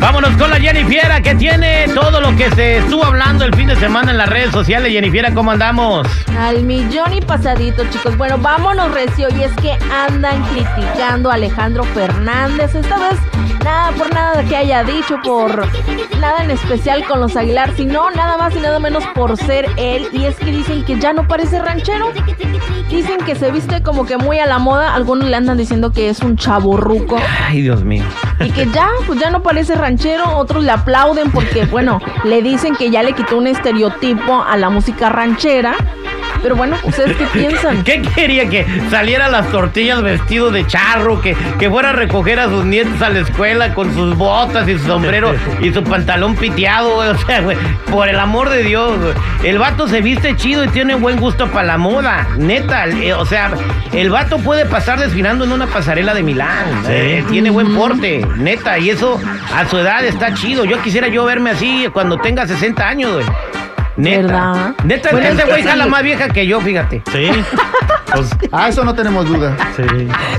Vámonos con la Jennifiera que tiene todo lo que se estuvo hablando el fin de semana en las redes sociales. Jennifiera, ¿cómo andamos? Al millón y pasadito, chicos. Bueno, vámonos recio. Y es que andan criticando a Alejandro Fernández. Esta vez, nada por nada que haya dicho, por nada en especial con los Aguilar, sino nada más y nada menos por ser él. Y es que dicen que ya no parece ranchero. Dicen que se viste como que muy a la moda. Algunos le andan diciendo que es un chaborruco. Ay, Dios mío. Y que ya, pues ya no parece ranchero. Otros le aplauden porque, bueno, le dicen que ya le quitó un estereotipo a la música ranchera. Pero bueno, ¿ustedes qué piensan? ¿Qué quería? Que saliera a las tortillas vestido de charro, que, que fuera a recoger a sus nietos a la escuela con sus botas y su sombrero y su pantalón piteado, güey. O sea, güey, por el amor de Dios, güey. El vato se viste chido y tiene buen gusto para la moda, neta. eh, o sea, el vato puede pasar desfilando en una pasarela de Milán. eh, tiene buen porte, neta. Y eso a su edad está chido. Yo quisiera yo verme así cuando tenga 60 años, güey. Neta. ¿Verdad? Neta, Bueno, ese es que güey sí. jala más vieja que yo, fíjate. Sí. Pues, Ah, eso no tenemos duda. sí.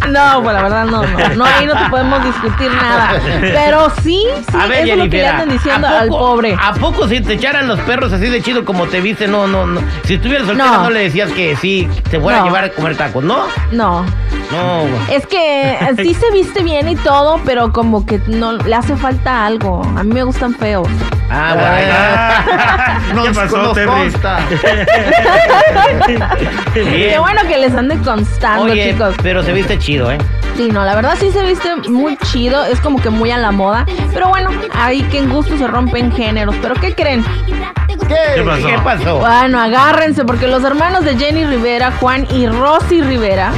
No, pues la verdad no, no, no, ahí no te podemos discutir nada. Pero sí, sí, A ver, eso es lo que le andan diciendo ¿a al poco- pobre. ¿A poco si te echaran los perros así de chido como te viste? No, no, no. Si estuvieras soltera no, No. le decías que sí, te fuera a No. llevar a comer tacos, ¿no? No, No, güey. es que sí se viste bien y todo, pero como que no le hace falta algo. A mí me gustan feos. Ah, bueno. ¿Qué pasó, nos Terry? consta. Qué bueno que les ande constando, Oye, chicos. pero se viste chido, ¿eh? Sí, no, la verdad sí se viste muy chido, es como que muy a la moda. Pero bueno, ahí que en gusto se rompen géneros. ¿Pero qué creen? ¿Qué pasó? ¿Qué pasó? Bueno, agárrense porque los hermanos de Jenny Rivera, Juan y Rosy Rivera,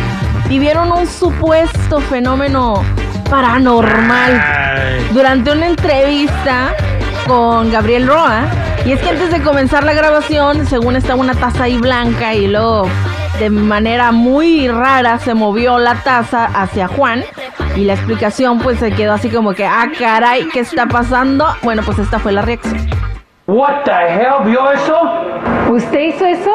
vivieron un supuesto fenómeno paranormal Ay, durante una entrevista con Gabriel Roa. Y es que antes de comenzar la grabación, según estaba una taza ahí blanca y luego de manera muy rara se movió la taza hacia Juan. Y la explicación pues se quedó así como que, ah, caray, ¿qué está pasando? Bueno, pues esta fue la reacción. What the hell, ¿vio eso? ¿Usted hizo eso?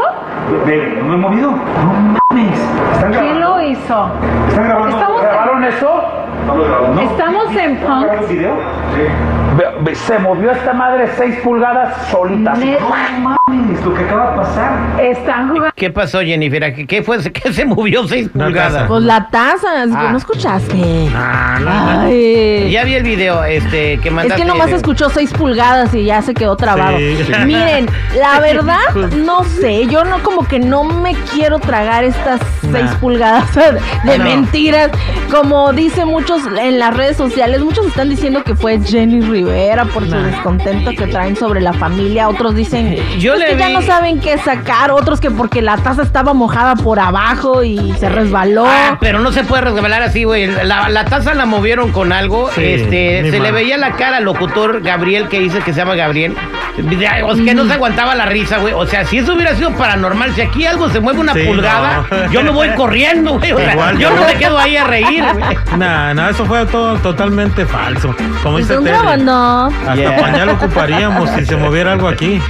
Me, me he movido. No mames. ¿Están ¿Quién lo hizo? ¿Están grabando? Estamos- ¿Grabaron eso? Estamos grabando. Estamos en punk. ¿Grabaron video? Sí. Se movió esta madre 6 pulgadas solita. No mames, lo que acaba de pasar. Están jugando. ¿Qué pasó, Jennifer? ¿Qué, qué fue? ¿Qué se movió seis pulgadas? Pues la taza, es que Ah. no escuchaste. ah, no, no. Ay. Ya vi el video este, que Es mandaste. que nomás escuchó 6 pulgadas y ya se quedó trabado. Sí. Miren, la verdad, no sé, yo no como que no me quiero tragar estas 6 Nah. pulgadas de No. mentiras. Como dicen muchos en las redes sociales, muchos están diciendo que fue Jenny Rivera por su descontento que traen sobre la familia. Otros dicen Yo pues, le que ya no saben qué sacar. Otros que porque la taza estaba mojada por abajo y se resbaló. Ah, pero no se puede resbalar así, güey. La, la taza la movieron con algo. Sí, este, se le veía la cara al locutor Gabriel, que dice que se llama Gabriel. O sea, que no se aguantaba la risa, güey. O sea, si eso hubiera sido paranormal, si aquí algo se mueve una Sí, pulgada, no. yo me voy corriendo, güey. O sea, Igual yo no me quedo ahí a reír, güey. Nah, nah, eso fue todo totalmente falso. Como dice Están Terry. grabando. Hasta Yeah. pañal ocuparíamos si se moviera algo aquí.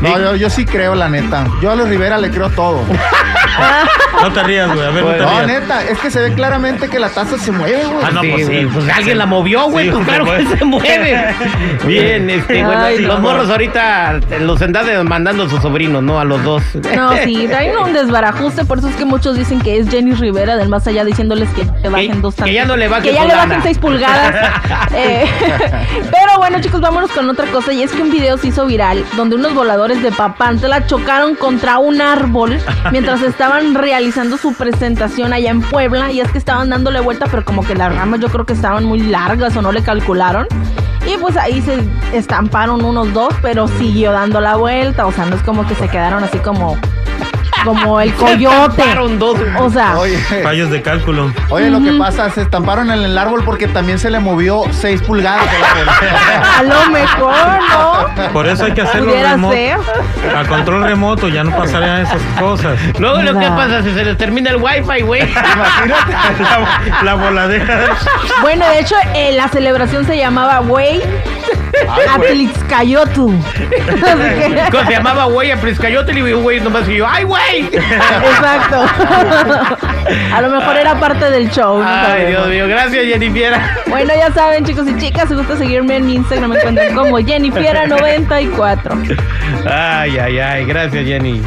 No, yo, yo sí creo, la neta. Yo a Alex Rivera le creo todo. No te rías, güey. A ver, no te No, rías. neta, es que se ve claramente que la taza se mueve, güey. Ah, no, Sí, pues sí. pues alguien la movió, güey. Sí, pues claro pues, que se mueve. Bien, este, bueno, Ay, los no. morros ahorita los andan mandando a sus sobrinos, ¿no? A los dos. No, sí, traen un desbarajuste, por eso es que muchos dicen que es Jenny Rivera del más allá diciéndoles que te bajen dos que ya no le bajen que ya le bajen 6 pulgadas. Eh, pero bueno, chicos, vámonos con otra cosa. Y es que un video se hizo viral donde unos voladores de Papantla chocaron contra un árbol mientras estaban realizando su presentación allá en Puebla. Y es que estaban dándole vuelta, pero como que las ramas yo creo que estaban muy largas o no le calcularon. Y pues ahí se estamparon unos dos, pero siguió dando la vuelta. O sea, no es como que se quedaron así como. Como el coyote. Estamparon dos. O sea, Oye, Fallos de cálculo. oye, lo que pasa, se estamparon en el árbol porque también se le movió 6 pulgadas árbol. a lo mejor, ¿no? Por eso hay que hacerlo Pudiera remoto. ser. A control remoto ya no pasarían esas cosas. Luego lo que pasa si se les termina el wifi, güey. La, la voladera. Bueno, de hecho, eh, la celebración se llamaba Güey Atlixcayotu. Así que- Se llamaba güey a Priscayote y güey nomás y yo, ¡ay, güey! Exacto. A lo mejor era parte del show. no Ay, sabemos. Dios mío, gracias, Jennifer. Bueno, ya saben, chicos y chicas, si gusta seguirme en Instagram, me encuentran como Jennifiera94. Ay, ay, ay, gracias, Jenny.